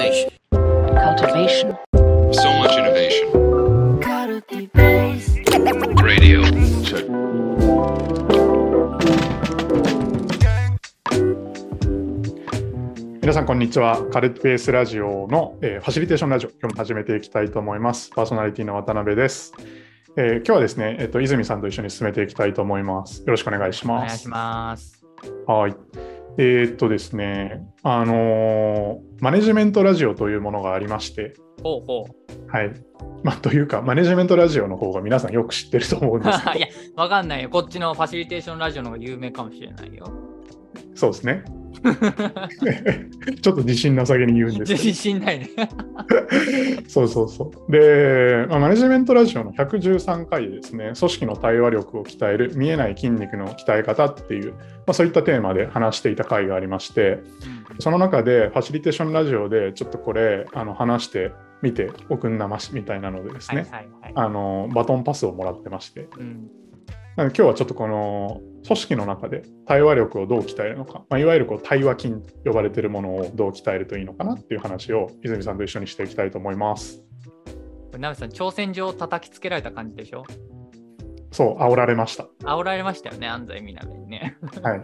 Cultivation. cultivation, So much innovation. Radio. Check. 皆さんこんにちはカルティベースラジオの、えーファシリテーションラジオ今日も始めていきたいと思いますパーソナリティの渡辺です、えー今日はですね、えっと泉さんと一緒に進めていきたいと思いますよろしくお願いしますお願いします。はいえーっとですねあのーマネジメントラジオというものがありましてほうほはいまあ、というかマネジメントラジオの方が皆さんよく知ってると思うんですけう。ど いや、わかんないよ。こっちのファシリテーションラジオの方が有名かもしれないよ。そうですね ちょっと自信なさげに言うんですけど自信ないね。そうそうそう。で、まあ、マネジメントラジオの113回でですね、組織の対話力を鍛える見えない筋肉の鍛え方っていう、まあ、そういったテーマで話していた回がありまして、その中でファシリテーションラジオでちょっとこれあの話してみておくんなましみたいなのでですね、はいはいはい。あのバトンパスをもらってまして、うん今日はちょっとこの組織の中で対話力をどう鍛えるのか、まあ、いわゆるこう対話筋と呼ばれているものをどう鍛えるといいのかなっていう話を泉さんと一緒にしていきたいと思います。ナミさん、挑戦状を叩きつけられた感じでしょ？そう、煽られました。煽られましたよね、安西みなみにね。はい。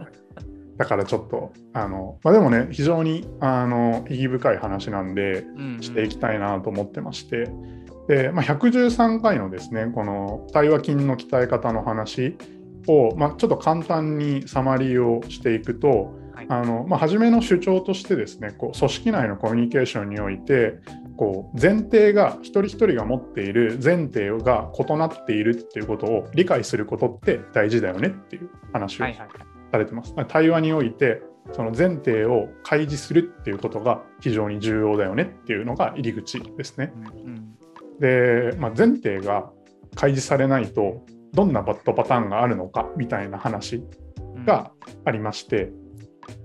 だからちょっと、あの、まあ、でもね、非常に、あの、意義深い話なんで、うんうんしていきたいなと思ってまして、で、まあ、113回のですね、この対話筋の鍛え方の話を、まあ、ちょっと簡単にサマリーをしていくと、はいあのまあ、初めの主張としてですね、こう組織内のコミュニケーションにおいて、こう前提が一人一人が持っている前提が異なっているっていうことを理解することって大事だよねっていう話をはいはいはい。されてます。対話においてその前提を開示するっていうことが非常に重要だよねっていうのが入り口ですね。うんうんで、まあ、前提が開示されないとどんなバットパターンがあるのかみたいな話うん。がありまして、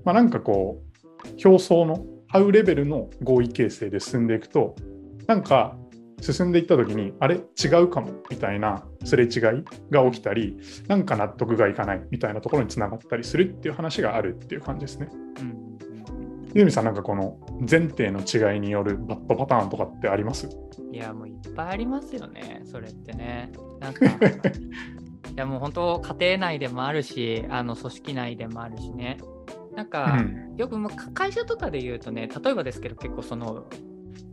まあ、なんかこう表層のハウレベルの合意形成で進んでいくとなんか進んでいった時にあれ？違うかもみたいなすれ違いが起きたりなんか納得がいかないみたいなところにつながったりするっていう話があるっていう感じですね。うんうん泉さんなんかこの前提の違いによるバットパターンとかってあります？いや、もういっぱいありますよね、それってね。なんか、いやもう本当、家庭内でもあるし、あの組織内でもあるしね。なんうか、ん。よくも会社とかで言うとね、例えばですけど、結構その、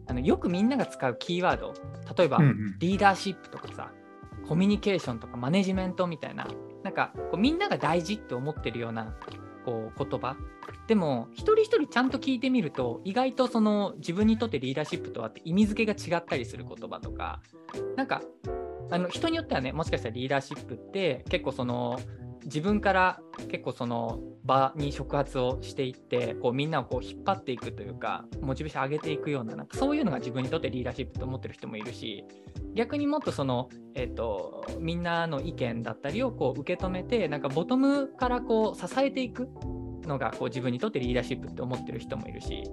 あのよくみんなが使うキーワード、例えば、うんうん。リーダーシップとかさ、コミュニケーションとかマネジメントみたいな、なんかこうみんなが大事って思ってるようなこう言葉。でも、一人一人ちゃんと聞いてみると、意外とその自分にとってリーダーシップとはって意味付けが違ったりする言葉とか、なんか、あの人によってはね、もしかしたらリーダーシップって結構その自分から結構その場に触発をしていってこうみんなをこう引っ張っていくというかモチベーション上げていくようななんかそういうのが自分にとってリーダーシップと思ってる人もいるし逆にもっとその、えっとみんなの意見だったりをこう受け止めてなんかボトムからこう支えていくのがこう自分にとってリーダーシップって思ってる人もいるし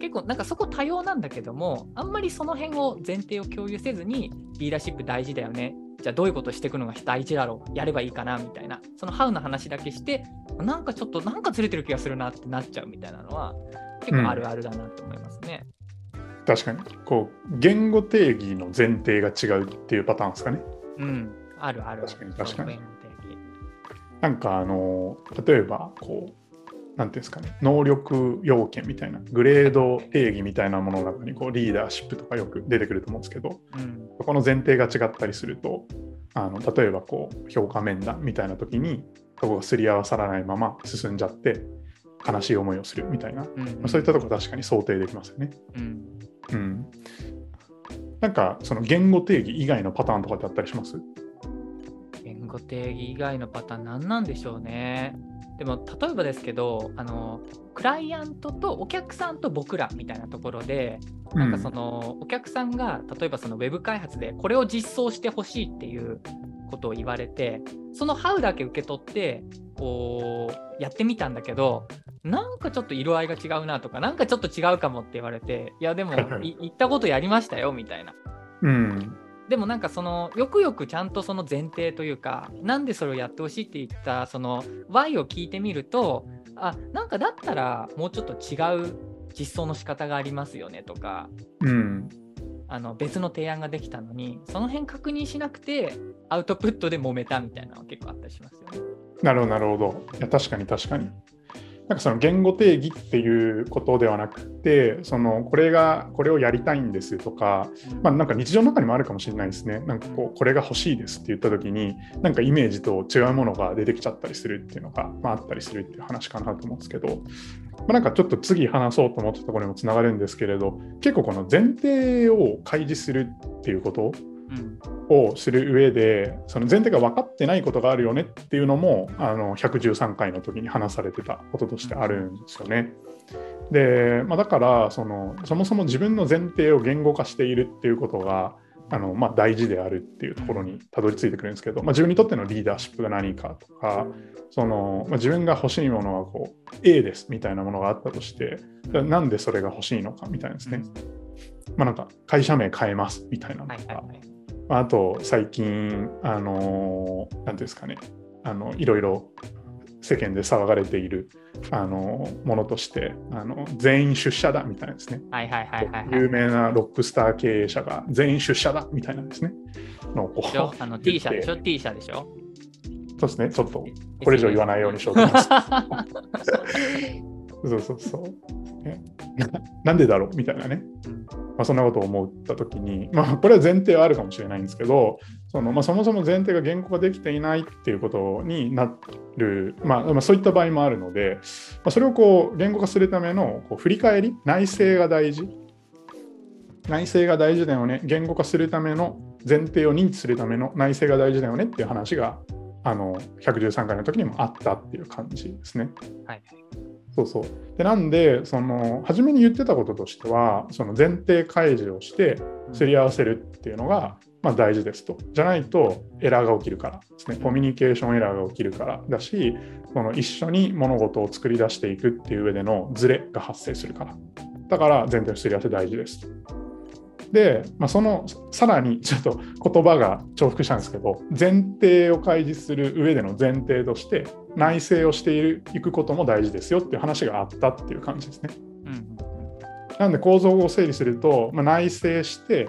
結構なんかそこ多様なんだけどもあんまりその辺を前提を共有せずにリーダーシップ大事だよねじゃあどういうことしていくのが大事だろうやればいいかなみたいなそのハウの話だけしてなんかちょっとなんかずれてる気がするなってなっちゃうみたいなのは結構あるあるだなと思いますね。確かにこう言語定義の前提が違うっていうパターンですかね。うん、あるある。確かに確かになんかあの例えばこうなんていうんですかね能力要件みたいなグレード定義みたいなものの中にこうリーダーシップとかよく出てくると思うんですけどうん。そこの前提が違ったりするとあの例えばこう評価面談みたいな時にそこがすり合わさらないまま進んじゃって悲しい思いをするみたいな、まうん。あそういったところ確かに想定できますよね。うん。うん、なんかその言語定義以外のパターンとかってあったりします？言語定義以外のパターン何なんでしょうね。でも例えばですけどあのクライアントとお客さんと僕らみたいなところでなんかその、お客さんが例えばそのウェブ開発でこれを実装してほしいっていうことを言われてその「ハウだけ受け取ってこうやってみたんだけどなんかちょっと色合いが違うなとかなんかちょっと違うかもって言われていやでも い言ったことやりましたよみたいな。うんでもなんかそのよくよくちゃんとその前提というかなんでそれをやってほしいって言ったその Y を聞いてみるとあなんかだったらもうちょっと違う実装の仕方がありますよねとかうん。あの別の提案ができたのにその辺確認しなくてアウトプットで揉めたみたいなのは結構あったりしますよね。なるほど、なるほど。いや、確かに確かに。なんかその言語定義っていうことではなくて、そのこれが、これをやりたいんですとか、まあ、なんか日常の中にもあるかもしれないですね。なんかこう、これが欲しいですって言ったときに、なんかイメージと違うものが出てきちゃったりするっていうのが、まあ、あったりするっていう話かなと思うんですけど、まあ、なんかちょっと次話そうと思ったところにもつながるんですけれど、結構この前提を開示するっていうことうんをする上でその前提が分かってないことがあるよねっていうのもあの113回の時に話されてたこととしてあるん。ですよね。で、まあ、だからそのそもそも自分の前提を言語化しているっていうことがあの、まあ、大事であるっていうところにたどり着いてくるん。ですけど、まあ、自分にとってのリーダーシップが何かとかその、まあ、自分が欲しいものはこう A ですみたいなものがあったとしてなん。でそれが欲しいのかみたいなですね。まあ、なん。か会社名変えますみたいなのとか、ああと最近、あのーなんていうんですかね、あのいろいろ世間で騒がれている、あのものとしてあの、全員出社だみたいなですね、はいはいはいはい、はい。有名なロックスター経営者が全員出社だみたいなですね、のをこうあの T 社でしょ ?T 社でしょ？そうですね、ちょっとこれ以上言わないようにしようと思います。そうそうそう。ねなんでだろう？みたいなね。まあ、そんなことを思ったときに、まあ、これは前提はあるかもしれないんですけど、そのまあ、そもそも前提が言語化できていないっていうことになる、まあまあ、そういった場合もあるので、まあ、それをこう言語化するためのこう振り返り、内省が大事。内省が大事だよね。言語化するための前提を認知するための内省が大事だよねっていう話があの113回の時にもあったっていう感じですね。はいそうそう。で、なんで、その、初めに言ってたこととしては、その前提開示をして、すり合わせるっていうのが、まあ、大事ですと。じゃないと、エラーが起きるからですね。コミュニケーションエラーが起きるからだし、その一緒に物事を作り出していくっていう上でのズレが発生するから。だから、前提のすり合わせ大事です。で、まあ、そのさらに ちょっと言葉が重複したんですけど前提を開示する上での前提として内省をしているいくことも大事ですよっていう話があったっていう感じですね。うんうんなんで構造を整理すると、まあ、内省して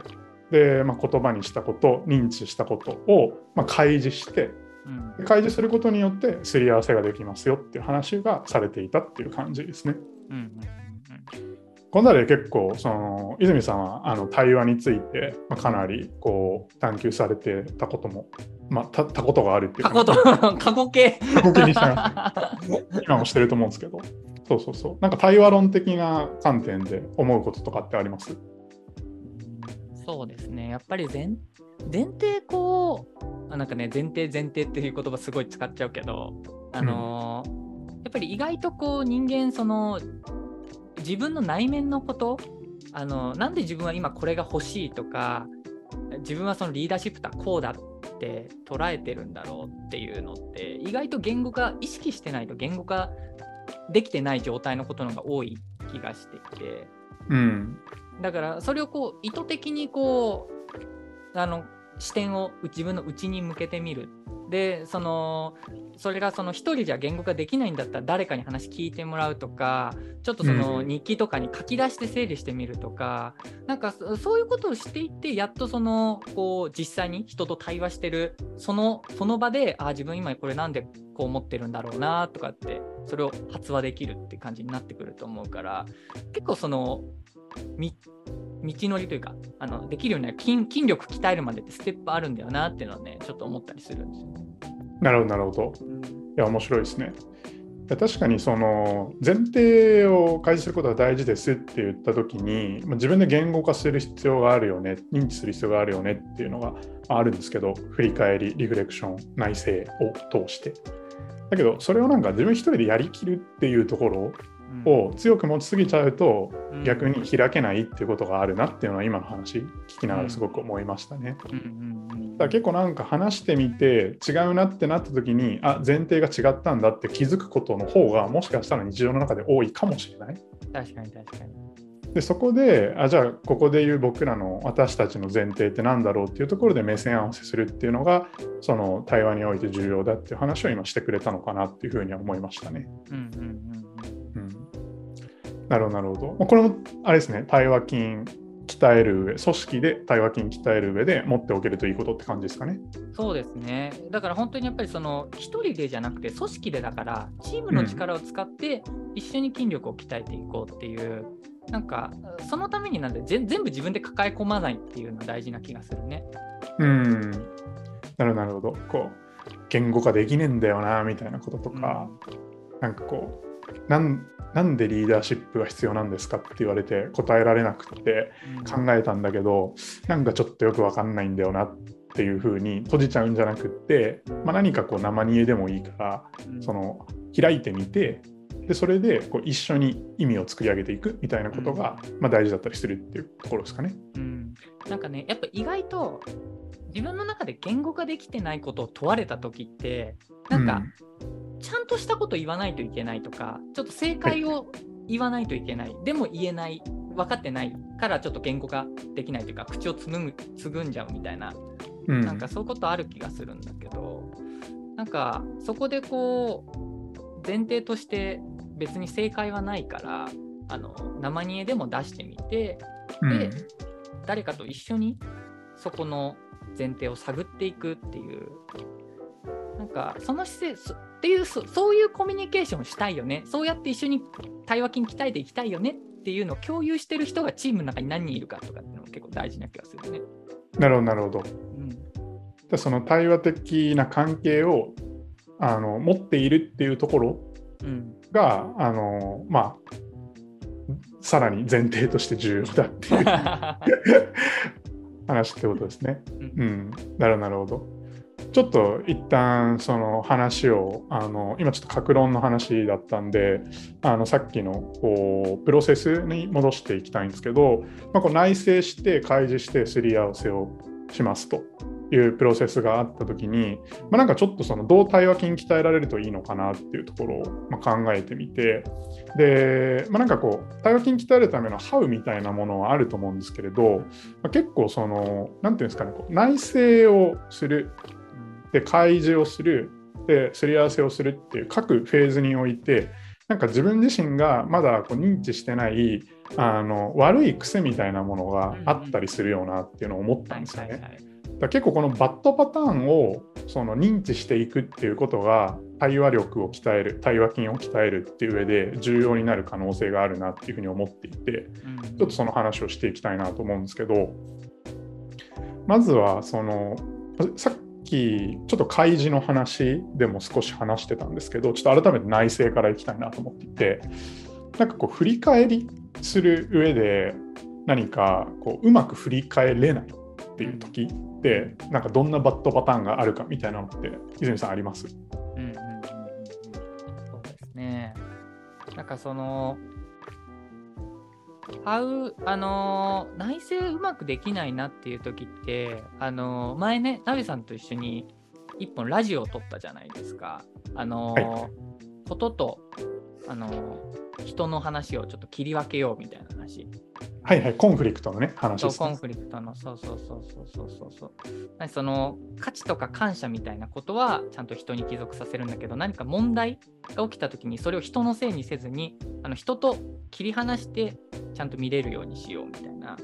で、まあ、言葉にしたこと認知したことを、まあ、開示してうんで開示することによってすり合わせができますよっていう話がされていたっていう感じですね。うんうんこの辺り結構その泉さんはあの対話について、まあ、かなりこう探求されてたことも、まあ、たたことがあるっていう過去と 過去形。過去形にしてます今もしてると思うんですけど。そうそうそう。なんか対話論的な観点で思うこととかってあります？そうですね。やっぱり前前提こうあなんかね前提前提っていう言葉すごい使っちゃうけどあのーやっぱり意外とこう人間その自分の内面のことあのなんで自分は今これが欲しいとか自分はそのリーダーシップとはこうだって捉えてるんだろうっていうのって意外と言語化意識してないと言語化できてない状態のことの方が多い気がしていて。うんだからそれをこう意図的にこうあの視点を自分の内に向けてみる。でそのそれがその一人じゃ言語化できないんだったら誰かに話聞いてもらうとかちょっとそのうん。日記とかに書き出して整理してみるとか、なんかそそういうことをしていってやっとそのこう実際に人と対話してるそのその場であ自分今これなんでこう思ってるんだろうなとかってそれを発話できるって感じになってくると思うから結構そのみ道のりというかあのできるようになる筋筋力鍛えるまでってステップあるんだよなっていうのはねちょっと思ったりするんですよね。なるほどなるほど。いや面白いですね。確かにその前提を開示することが大事ですって言った時にまあ自分で言語化する必要があるよね認知する必要があるよねっていうのがあるんですけど振り返りリフレクション内省を通して。だけどそれをなんか自分一人でやりきるっていうところを強く持ちすぎちゃうとうん逆に開けないっていうことがあるなっていうのは今の話聞きながらすごく思いましたね。だから結構なんか話してみて違うなってなった時にあ前提が違ったんだって気づくことの方がもしかしたら日常の中で多いかもしれない。確かに確かに。でそこであじゃあここで言う僕らの私たちの前提って何だろうっていうところで目線合わせするっていうのがその対話において重要だっていう話を今してくれたのかなっていうふうには思いましたね。うんうんうんなるほど、なるほど。まあこれも、あれですね、対話筋鍛える上、組織で対話筋鍛える上で持っておけるといいことって感じですかね。そうですね。だから本当にやっぱりその一人でじゃなくて組織でだからチームの力を使って一緒に筋力を鍛えていこうっていう、なんかそのためになんで全全部自分で抱え込まないっていうのは大事な気がするね。うん。なるほど、なるほど。こう、言語化できねえんだよな、みたいなこととか、なんかこう、なんなんでリーダーシップが必要なんですかって言われて答えられなくてうん。考えたんだけど、なんかちょっとよくわかんないんだよなっていうふうに閉じちゃうんじゃなくって、まあ、何かこう生煮えでもいいから、うん。その開いてみて、でそれでこう一緒に意味を作り上げていくみたいなことが、まあ、大事だったりするっていうところですかね。うん、なんかねやっぱ意外と自分の中で言語化できてないことを問われた時ってなんかちゃんとしたこと言わないといけないとかちょっと正解を言わないといけない、でも言えない。分かってないからちょっと言語化できないというか口をつぐむつぐんじゃうみたいな。うん、なんかそういうことある気がするんだけどなんかそこでこう前提として別に正解はないからあの生煮えでも出してみてうん。で誰かと一緒にそこの前提を探っていくっていう。なんかその姿勢そっていうそそういうコミュニケーションをしたいよねそうやって一緒に対話筋鍛えていきたいよねっていうのを共有してる人がチームの中に何人いるかとかっていうのも結構大事な気がするね。なるほどなるほど。うんでその対話的な関係をあの持っているっていうところうんがあのまあさらに前提として重要だっていう 話ってことですね。うんうん、なるほどなるほど。ちょっと一旦その話をあの今ちょっと格論の話だったんであのさっきのこうプロセスに戻していきたいんですけど、まあ、こう内省して開示してすり合わせをしますというプロセスがあった時に、まあ、なんかちょっとそのどう対話筋鍛えられるといいのかなっていうところをま考えてみてで、まあ、なんかこう対話筋鍛えるためのハウみたいなものはあると思うんですけれど、まあ、結構その何ていうんですかねこう内省をするで開示をするですり合わせをするっていう各フェーズにおいてなんか自分自身がまだこう認知してないあの悪い癖みたいなものがあったりするよなっていうのを思ったんですよね。だ結構このバッドパターンをその認知していくっていうことが対話力を鍛える対話筋を鍛えるっていう上で重要になる可能性があるなっていうふうに思っていてうん。ちょっとその話をしていきたいなと思うんですけどまずはそのさっききちょっと開示の話でも少し話してたんですけどちょっと改めて内政からいきたいなと思っていてなんかこう振り返りする上で何かこううまく振り返れないっていう時ってなんかどんなバッドパターンがあるかみたいなのって泉さんあります？うんうんそうですね。なんかその、ハウ、あのー内政うまくできないなっていう時って、あのー前ね、ナビさんと一緒に一本ラジオを撮ったじゃないですか。あのーはことと、あのー人の話をちょっと切り分けようみたいな話。はいはいコンフリクトのね話そうですねコンフリクトのそうそうそうそうそうそうそう何その価値とか感謝みたいなことはちゃんと人に帰属させるんだけど何か問題が起きた時にそれを人のせいにせずにあの人と切り離してちゃんと見れるようにしようみたいな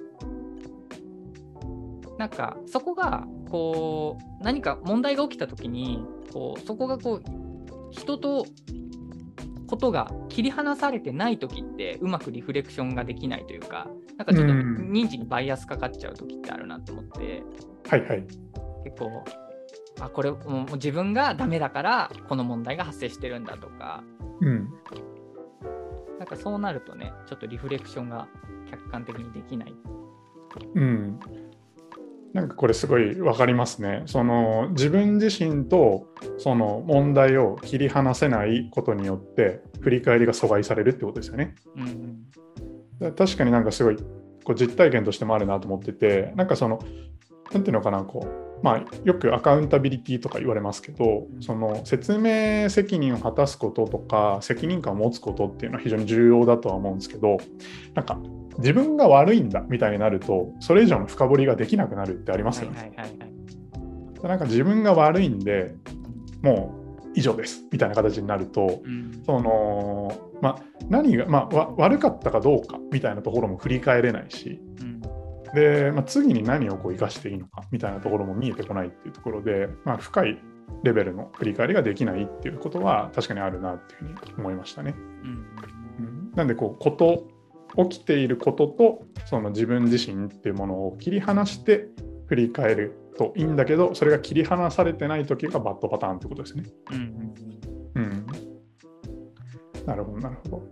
なんかそこがこう何か問題が起きた時にこうそこがこう人とことが切り離されてない時ってうまくリフレクションができないというかなんかちょっとうん。認知にバイアスかかっちゃう時ってあるなと思って。はいはい。結構あこれもう自分がダメだからこの問題が発生してるんだとか。うん。なんかそうなるとねちょっとリフレクションが客観的にできない。うん、なんかこれすごい分かりますね。その自分自身とその問題を切り離せないことによって振り返りが阻害されるってことですよね。うん確かになんかすごいこう実体験としてもあるなと思っててなんかそのなんていうのかなこうまあよくアカウンタビリティとか言われますけどうんその説明責任を果たすこととか責任感を持つことっていうのは非常に重要だとは思うんですけどなんか自分が悪いんだみたいになるとそれ以上の深掘りができなくなるってありますよね。はいはいはいはい。なんか自分が悪いんでもう以上ですみたいな形になるとうん。そのまあ、何が、ま悪かったかどうかみたいなところも振り返れないし、うん。で、まあ、次に何をこう生かしていいのかみたいなところも見えてこないっていうところで、まあ、深いレベルの振り返りができないっていうことは確かにあるなっていうふうに思いましたね。うん。うん。なんでこうこと起きていることとその自分自身っていうものを切り離して振り返るといいんだけどそれが切り離されてない時がバッドパターンってことですね。うんうんうん、なるほどなるほど。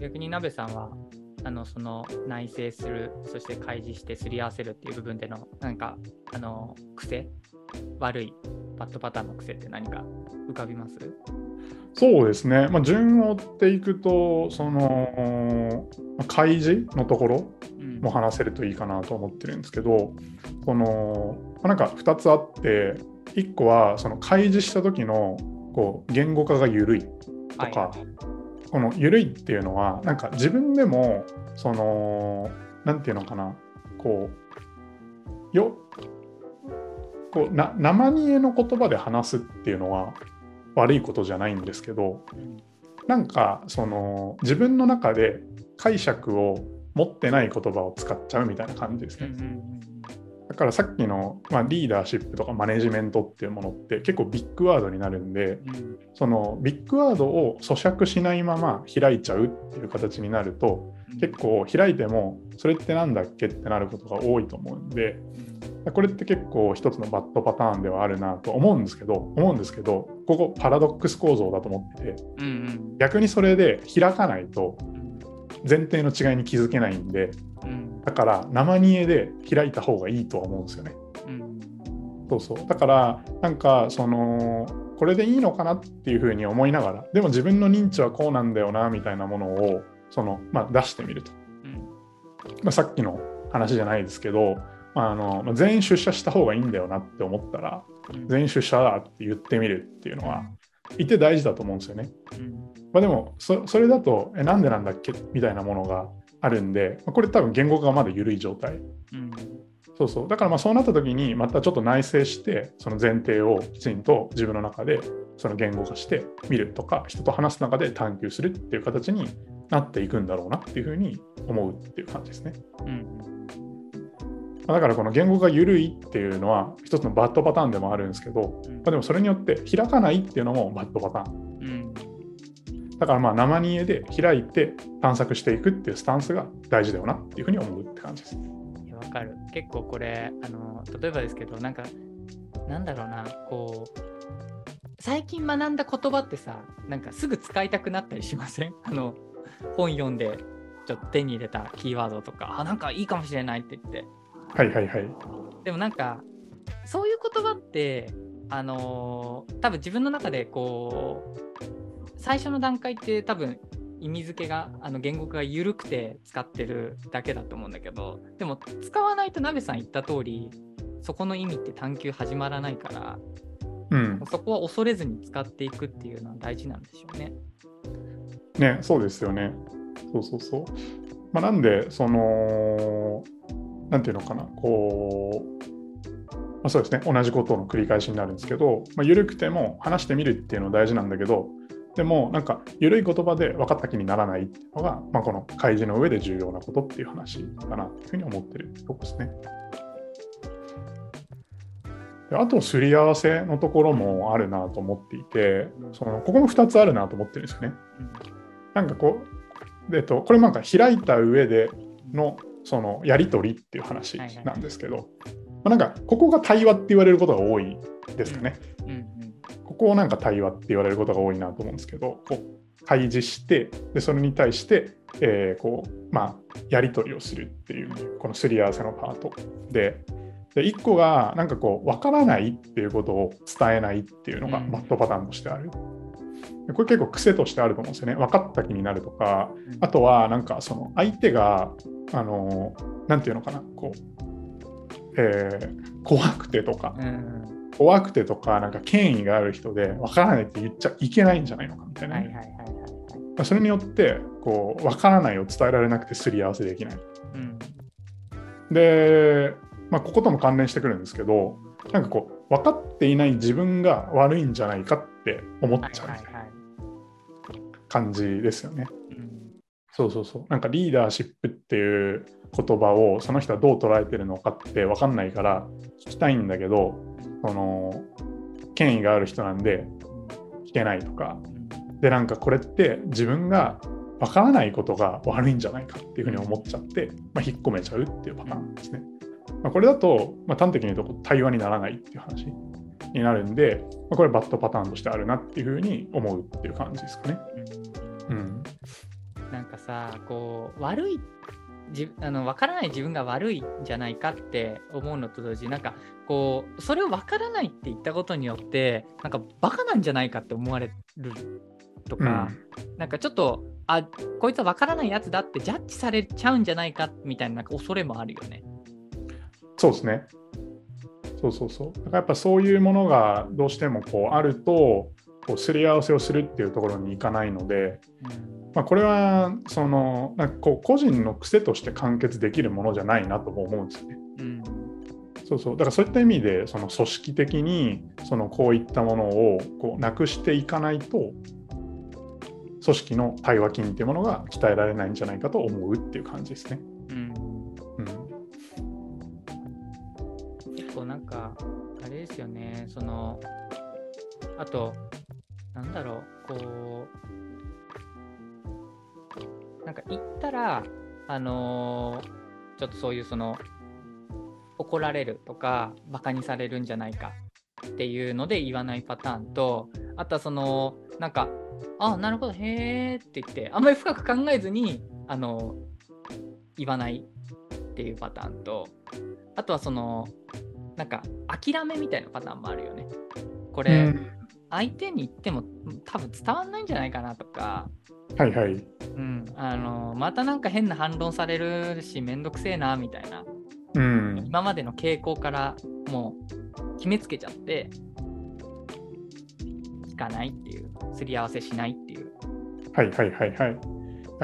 逆に鍋さんはあのその内省するそして開示してすり合わせるっていう部分でのなんかあの癖？悪いバッドパターンの癖って何か浮かびます？そうですね、まあ、順を追っていくとそのまあ開示のところうん。も話せるといいかなと思ってるんですけどこのまあなんか2つあって1個はその開示した時のこう言語化が緩いとか、はいはい。この緩いっていうのはなんか自分でもそのなんていうのかなこうよこうな生煮えの言葉で話すっていうのは悪いことじゃないんですけどうん。なんかその自分の中で解釈を持ってない言葉を使っちゃうみたいな感じですね。うんうんだからさっきの、まあ、リーダーシップとかマネジメントっていうものって結構ビッグワードになるんでうん。うんそのビッグワードを咀嚼しないまま開いちゃうっていう形になるとうん。結構開いてもそれってなんだっけってなることが多いと思うんでこれって結構一つのバッドパターンではあるなと思うんですけど思うんですけどここパラドックス構造だと思ってて。うんうん。逆にそれで開かないとうん。前提の違いに気づけないんでうん。だから生煮えで開いた方がいいとは思うんですよね。うん。そうそう。だからなんかそのこれでいいのかなっていうふうに思いながらでも自分の認知はこうなんだよなみたいなものをその、まあ、出してみると、うん。まあ、さっきの話じゃないですけど、まああのまあ全員出社した方がいいんだよなって思ったらうん全員出社だって言ってみるっていうのはいて大事だと思うんですよね。うん。まあ、でもそそれだとえなんでなんだっけ？みたいなものがあるんでまあこれ多分言語化がまだ緩い状態。うん。そうそう。だからまあそうなった時にまたちょっと内省してその前提をきちんと自分の中でその言語化してみるとか人と話す中で探求するっていう形になっていくんだろうなっていうふうに思うっていう感じですね。うんまあだからこの言語が緩いっていうのは一つのバッドパターンでもあるんですけど、うん。まあ、でもそれによって開かないっていうのもバッドパターン。うん。だからまあ生煮えで開いて探索していくっていうスタンスが大事だよなっていうふうに思うって感じです。わかる。結構これあの例えばですけどなんかなんだろうなこう最近学んだ言葉ってさなんかすぐ使いたくなったりしません？あの本読んでちょっと手に入れたキーワードとかあなんかいいかもしれないって言ってはいはいはい。でもなんかそういう言葉ってあのー多分自分の中でこう最初の段階って多分意味付けがあの言語化が緩くて使ってるだけだと思うんだけどでも使わないと鍋さん言った通りそこの意味って探求始まらないからうん。そこは恐れずに使っていくっていうのは大事なんでしょうね。ね、そうですよね。そうそうそう。まあ、なんで、その、なんていうのかな、こう、まあ、そうですね、同じことの繰り返しになるんですけど、まあ、緩くても話してみるっていうのは大事なんだけど、でも、なんか、緩い言葉で分かった気にならないっていうのが、まあ、この開示の上で重要なことっていう話かなというふうに思ってるとこですね。あと、すり合わせのところもあるなと思っていて、そのここも2つあるなと思ってるんですよね。なんかこう、えっと、これなんか開いた上でのそのやり取りっていう話なんですけど、まあなんかここが対話って言われることが多いですかね。うんうんここをなんか対話って言われることが多いなと思うんですけど、こう開示して、でそれに対して、えーこうまあ、やり取りをするっていう、このすり合わせのパートで、で1個がなんかこう分からないっていうことを伝えないっていうのがうんバッドパターンとしてある。でこれ結構癖としてあると思うんですよね。分かった気になるとか、うんあとはなんかその相手が、あの、なんていうのかな、こう、えー怖くてとか、うん怖くてとか、なんか権威がある人で分からないって言っちゃいけないんじゃないのかみたいなね、はいはいはいはいはい。それによって、こう、分からないを伝えられなくてすり合わせできない。うんで、まあ、こことも関連してくるんですけど、なんかこう、分かっていない自分が悪いんじゃないかって思っはいちゃうみたいな。はいはい。感じですよね。うんそうそうそう。なんかリーダーシップっていう言葉をその人はどう捉えてるのかって分かんないから聞きたいんだけど、その権威がある人なんで聞けないとか、でなんかこれって自分が分からないことが悪いんじゃないかっていうふうに思っちゃって、まあ、引っ込めちゃうっていうパターンですね。まあ、これだと、まあ、端的に言うと対話にならないっていう話になるんで、まあ、これバッドパターンとしてあるなっていうふうに思うっていう感じですかね。うんうん。なんかさこう悪いじあの分からない自分が悪いんじゃないかって思うのと同時になんかこうそれを分からないって言ったことによってなんかバカなんじゃないかって思われるとか、なんかちょっとあこいつは分からないやつだってジャッジされちゃうんじゃないかみたいななんか恐れもあるよね。そうですね。そうそうそう。だからやっぱそういうものがどうしてもこうあると、こうすり合わせをするっていうところにいかないので、まあ、これはそのなんかこう個人の癖として完結できるものじゃないなとも思うんですよね。うん。そうそう。だからそういった意味でその組織的にそのこういったものをこうなくしていかないと組織の対話筋っていうものが鍛えられないんじゃないかと思うっていう感じですね。うん。うん、結構なんかあれですよね。そのあとなんだろうこうなんか言ったらあのーちょっとそういうその怒られるとかバカにされるんじゃないかっていうので言わないパターンとあとはそのなんかあなるほどへーって言ってあんまり深く考えずにあの言わないっていうパターンとあとはそのなんか諦めみたいなパターンもあるよね。これ、うん相手に言っても多分伝わんないんじゃないかなとか、はいはい。うん、あのまたなんか変な反論されるしめんどくせえなみたいなうん、今までの傾向からもう決めつけちゃって聞かないっていうすり合わせしないっていう。はいはいはいはい。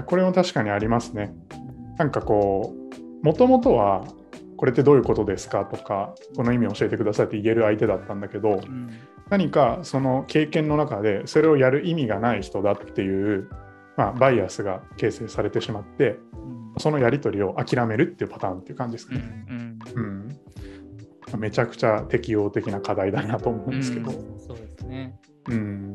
これも確かにありますね。なんかこう、もともとは、これってどういうことですかとか、この意味を教えてくださいって言える相手だったんだけど、うん何かその経験の中でそれをやる意味がない人だっていう、まあ、バイアスが形成されてしまって、うんそのやり取りを諦めるっていうパターンっていう感じですかうんね。うんうんめちゃくちゃ適応的な課題だなと思うんですけど。うんそうですね。うん。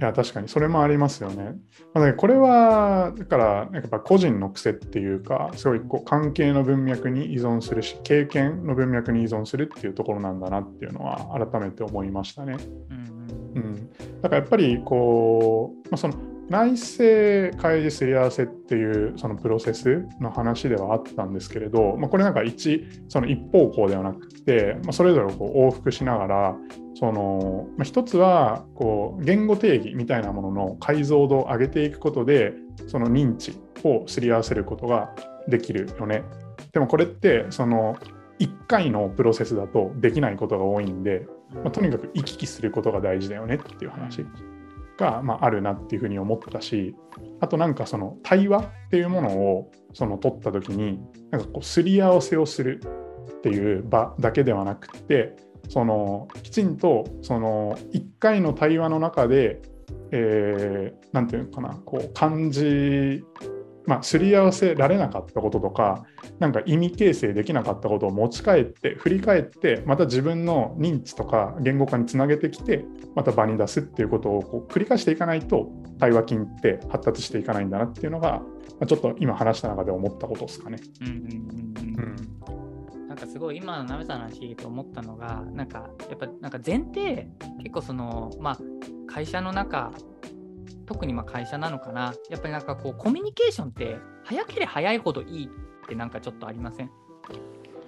いや、確かにそれもありますよね。まあねこれは、だから、やっぱ個人の癖っていうか、すごいこう関係の文脈に依存するし、経験の文脈に依存するっていうところなんだなっていうのは改めて思いましたね。うんうんうん。だからやっぱり、こう、まあ、その内政開示すり合わせっていうそのプロセスの話ではあったんですけれど、まあ、これなんか一その一方向ではなくて、まあ、それぞれこう往復しながらその、まあ、一つはこう言語定義みたいなものの解像度を上げていくことでその認知をすり合わせることができるよね。でもこれってその1回のプロセスだとできないことが多いんで、まあ、とにかく行き来することが大事だよねっていう話が、まあ、あるなっていうふうに思ったしあとなんかその対話っていうものをその取った時になんかこうすり合わせをするっていう場だけではなくってそのきちんとその1回の対話の中でえーなんていうのかなこう感じまあ、すり合わせられなかったこととか、なんか意味形成できなかったことを持ち帰って、振り返って、また自分の認知とか言語化につなげてきて、また場に出すっていうことをこう繰り返していかないと、対話筋って発達していかないんだなっていうのが、まあちょっと今話した中で思ったことですかね。うんうんうんうんなんかすごい今のなべさんの話聞いて思ったのがなんかやっぱなんか前提結構そのまあ会社の中特にまあ会社なのかな。やっぱりなんかこうコミュニケーションって早ければ早いほどいいってなんかちょっとありません？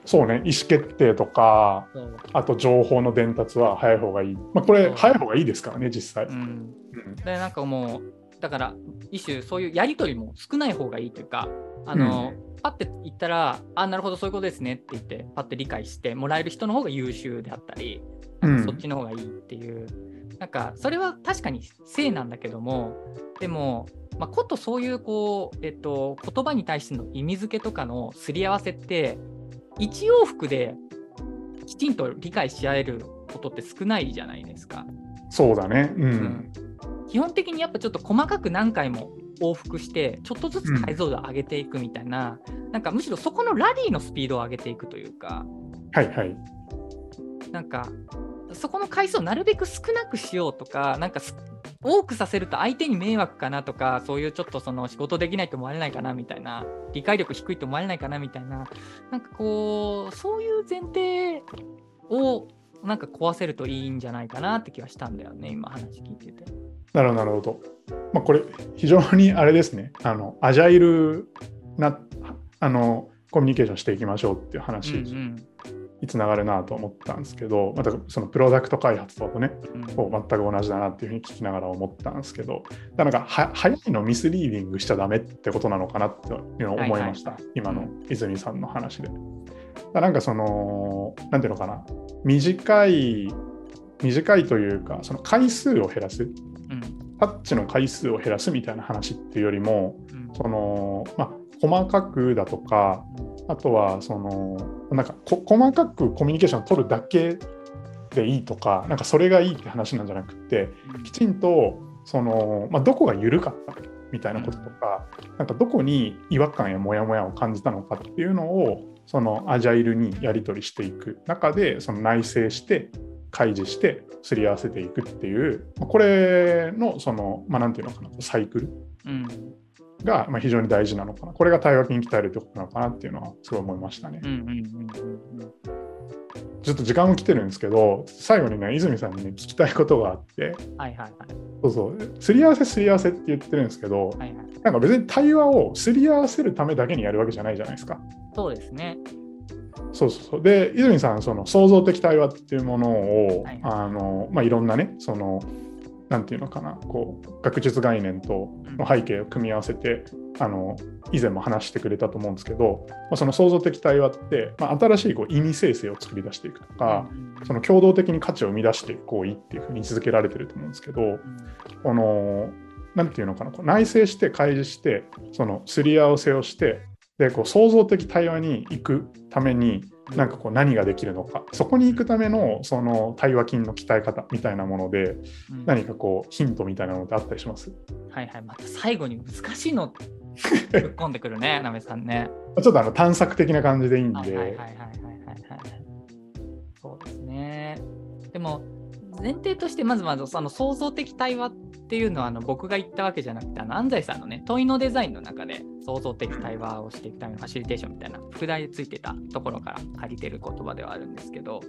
そうね、意思決定とか、あと情報の伝達は早い方がいい。まあ、これ早い方がいいですからね、実際。うん。うん。でなんかもうだから一種そういうやり取りも少ない方がいいというかあの、パッて言ったらあなるほどそういうことですねって言ってパッて理解してもらえる人の方が優秀であったりなんかそっちの方がいいっていう、なんかそれは確かに正なんだけどもでも、まあ、ことそういうこう、えっと、言葉に対しての意味付けとかのすり合わせって一往復できちんと理解し合えることって少ないじゃないですか。そうだね。う。うん基本的にやっぱちょっと細かく何回も往復してちょっとずつ解像度を上げていくみたいな、なんかむしろそこのラリーのスピードを上げていくというかはいはい。なんかそこの回数をなるべく少なくしようとかなんかす多くさせると相手に迷惑かなとかそういうちょっとその仕事できないと思われないかなみたいな理解力低いと思われないかなみたいななんかこうそういう前提をなんか壊せるといいんじゃないかなって気はしたんだよね今話聞いてて。なるほど、なるほど。まあ、これ、非常にあれですね、あのアジャイルなあのコミュニケーションしていきましょうっていう話うんにつながるなと思ったんですけど、またそのプロダクト開発とかとね、うん。全く同じだなっていうふうに聞きながら思ったんですけど、だなんかは早いのミスリーディングしちゃダメってことなのかなっていうのを思いました、はいはい。今の泉さんの話で。だなんかその、なんていうのかな、短い、短いというか、その回数を減らす、うんタッチの回数を減らすみたいな話っていうよりも、うん。その、まあ、細かくだとか、あとはそのなんかこ細かくコミュニケーションを取るだけでいいとか、なんかそれがいいって話なんじゃなくて、きちんとその、まあ、どこが緩かったみたいなこととか、なんかどこに違和感やモヤモヤを感じたのかっていうのを、そのアジャイルにやり取りしていく中で、その内省して、開示して、すり合わせていくっていう、まあこれの、その、まあ、なんていうのかな、サイクルうんがまあ非常に大事なのかな。これが対話筋鍛えるってことなのかなっていうのはすごい思いましたね。うんうんうんうんうんちょっと時間も来てるんですけど、最後にね、泉さんにね、聞きたいことがあって、はいはいはいそうそう、すり合わせすり合わせって言ってるんですけど、はいはいなんか別に対話をすり合わせるためだけにやるわけじゃないじゃないですか。そうですね。そうそうそう。で、泉さん、その創造的対話っていうものを、はいあのまあ、いろんなね、その、なんていうのかな、こう、学術概念との背景を組み合わせて、あの以前も話してくれたと思うんですけど、まあ、その創造的対話って、まあ、新しいこう意味生成を作り出していくとか、その共同的に価値を生み出していく行為っていうふうに位置づけられてると思うんですけど、うん。このなんていうのかなこう内省して開示してそのすり合わせをしてでこう創造的対話に行くためになんかこう何ができるのかそこに行くためのその対話筋の鍛え方みたいなものでうん何かこうヒントみたいなのってあったりします？はいはい、また最後に難しいのぶっ込んでくるね、なめさんね。ちょっとあの探索的な感じでいいんはいはいはいではいはいはいはい。そうですね。でも、前提としてまずまずその創造的対話っていうのはあの僕が言ったわけじゃなくてあの安西さんのね問いのデザインの中で創造的対話をしていくためのファシリテーションみたいな副題でついてたところから借りてる言葉ではあるんですけど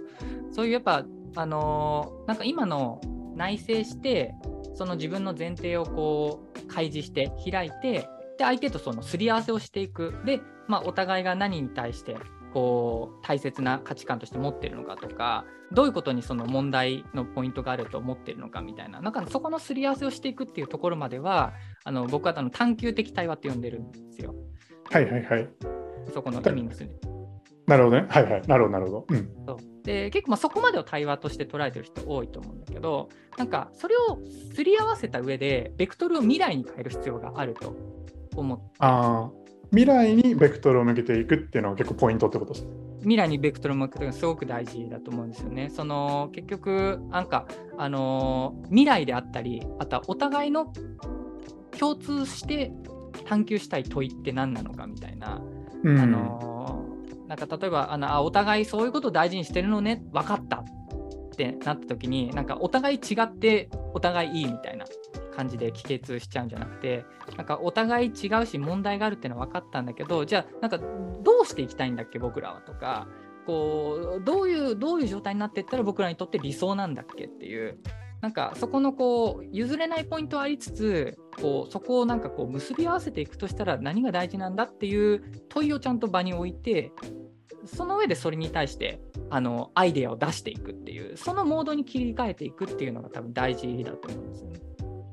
そういうやっぱあのーなんか今の内省してその自分の前提をこう開示して開いてで相手とそのすり合わせをしていく。で、まあ、お互いが何に対してこう大切な価値観として持ってるのかとかどういうことにその問題のポイントがあると思ってるのかみたいななんかそこのすり合わせをしていくっていうところまではあの僕はあの探求的対話って呼んでるんですよ。はいはいはい。そこの意味のするなるほどね。はいはい。なるほどなるほど。うん。そう。で結構まあそこまでを対話として捉えてる人多いと思うんだけどなんかそれをすり合わせた上でベクトルを未来に変える必要があると思って。あー未来にベクトルを向けていくっていうのが結構ポイントってことですね。未来にベクトルを向けるのがすごく大事だと思うんですよね。その結局なんかあのー未来であったりあとはお互いの共通して探求したい問いって何なのかみたいな、うん。あのーなんか例えばあのあお互いそういうことを大事にしてるのね。分かった。ってなった時になんかお互い違ってお互いいいみたいな感じで帰結しちゃうんじゃなくてなんかお互い違うし問題があるっていうのは分かったんだけどじゃあなんかどうしていきたいんだっけ僕らはとかこうどういうどういう状態になっていったら僕らにとって理想なんだっけっていうなんかそこのこう譲れないポイントはありつつこうそこをなんかこう結び合わせていくとしたら何が大事なんだっていう問いをちゃんと場に置いてその上でそれに対してあのアイデアを出していくっていうそのモードに切り替えていくっていうのが多分大事だと思うんですよね。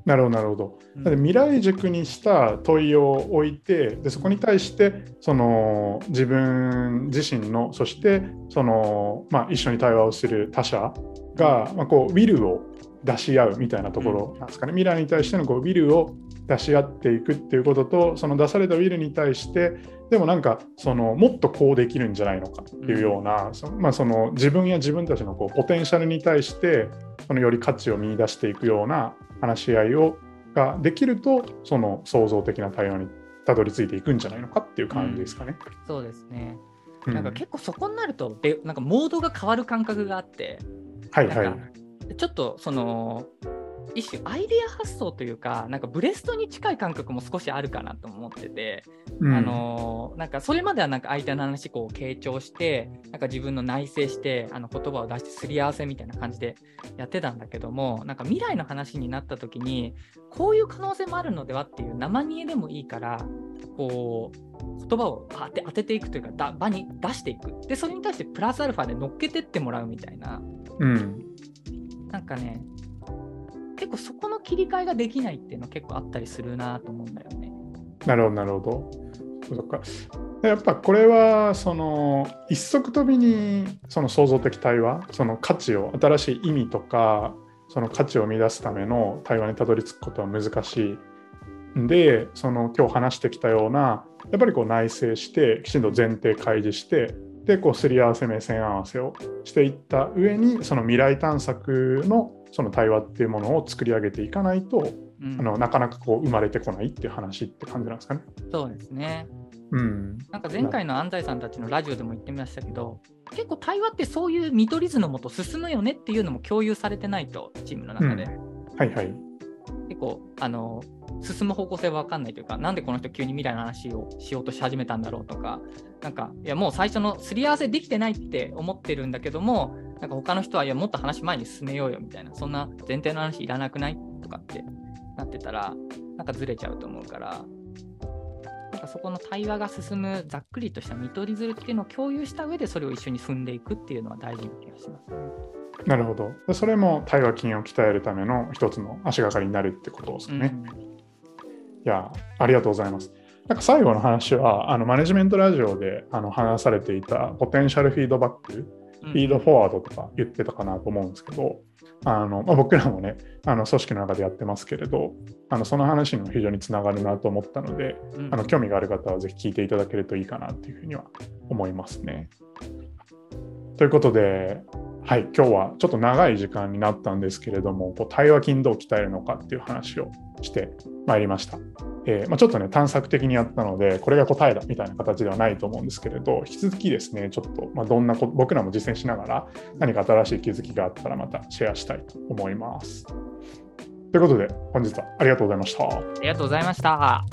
なるほどなるほど。うん。なので未来軸にした問いを置いてでそこに対してその自分自身のそしてその、まあ、一緒に対話をする他者が、まあ、こうウィルを出し合うみたいなところなんですかね、未来に対してのこうウィルを出し合っていくっていうこととその出されたウィルに対してでもなんかそのもっとこうできるんじゃないのかっていうような、そまあ、その自分や自分たちのこうポテンシャルに対してそのより価値を見出していくような話し合いをができるとその創造的な対話にたどり着いていくんじゃないのかっていう感じですかね。そうですね。うんなんか結構そこになると、でなんかモードが変わる感覚があって、はいはいなんかちょっとその一種アイデア発想というか、なんかブレストに近い感覚も少しあるかなと思ってて、うん。あのなんかそれまではなんか相手の話こう傾聴して、なんか自分の内省して、あの言葉を出してすり合わせみたいな感じでやってたんだけども、なんか未来の話になった時に、こういう可能性もあるのではっていう生煮えでもいいから、こう言葉を当て当てていくというかだ場に出していく。でそれに対してプラスアルファで乗っけてってもらうみたいな。うん。なんかね結構そこの切り替えができないっていうの結構あったりするなと思うんだよね。なるほどなるほど。そっかやっぱこれはその一足飛びにその創造的対話その価値を新しい意味とかその価値を生み出すための対話にたどり着くことは難しいんでその今日話してきたようなやっぱりこう内省してきちんと前提開示してでこうすり合わせ目線合わせをしていった上にその未来探索のその対話っていうものを作り上げていかないとうんあのなかなかこう生まれてこないっていう話って感じなんですかね。そうですね。うん、なんか前回の安西さんたちのラジオでも言ってみましたけど、結構対話ってそういう見取り図のもと進むよねっていうのも共有されてないと、チームの中で。はいはい。結構あの進む方向性は分かんないというか、なんでこの人急に未来の話をしようとし始めたんだろうとか、なんか、いやもう最初のすり合わせできてないって思ってるんだけども、なんか他の人は、いやもっと話前に進めようよみたいな、そんな前提の話いらなくないとかってなってたら、なんかずれちゃうと思うから、なんかそこの対話が進むざっくりとした見取り図っていうのを共有した上でそれを一緒に踏んでいくっていうのは大事な気がしますね。なるほど。でそれも対話筋を鍛えるための一つの足がかりになるってことですかね。いや、ありがとうございます。なんか最後の話は、あのマネジメントラジオであの話されていたポテンシャルフィードバック、うんフィードフォワードとか言ってたかなと思うんですけど、あのまあ、僕らもね、あの組織の中でやってますけれど、あのその話にも非常につながるなと思ったので、うんあの興味がある方はぜひ聞いていただけるといいかなというふうには思いますね。ということで、はい、今日はちょっと長い時間になったんですけれども、こう対話筋どう鍛えるのかっていう話をしてまいりました。えーまあ、ちょっとね、探索的にやったので、これが答えだみたいな形ではないと思うんですけれど、引き続きですね、ちょっと、まあ、どんなこ僕らも実践しながら、何か新しい気づきがあったらまたシェアしたいと思います。ということで、本日はありがとうございました。ありがとうございました。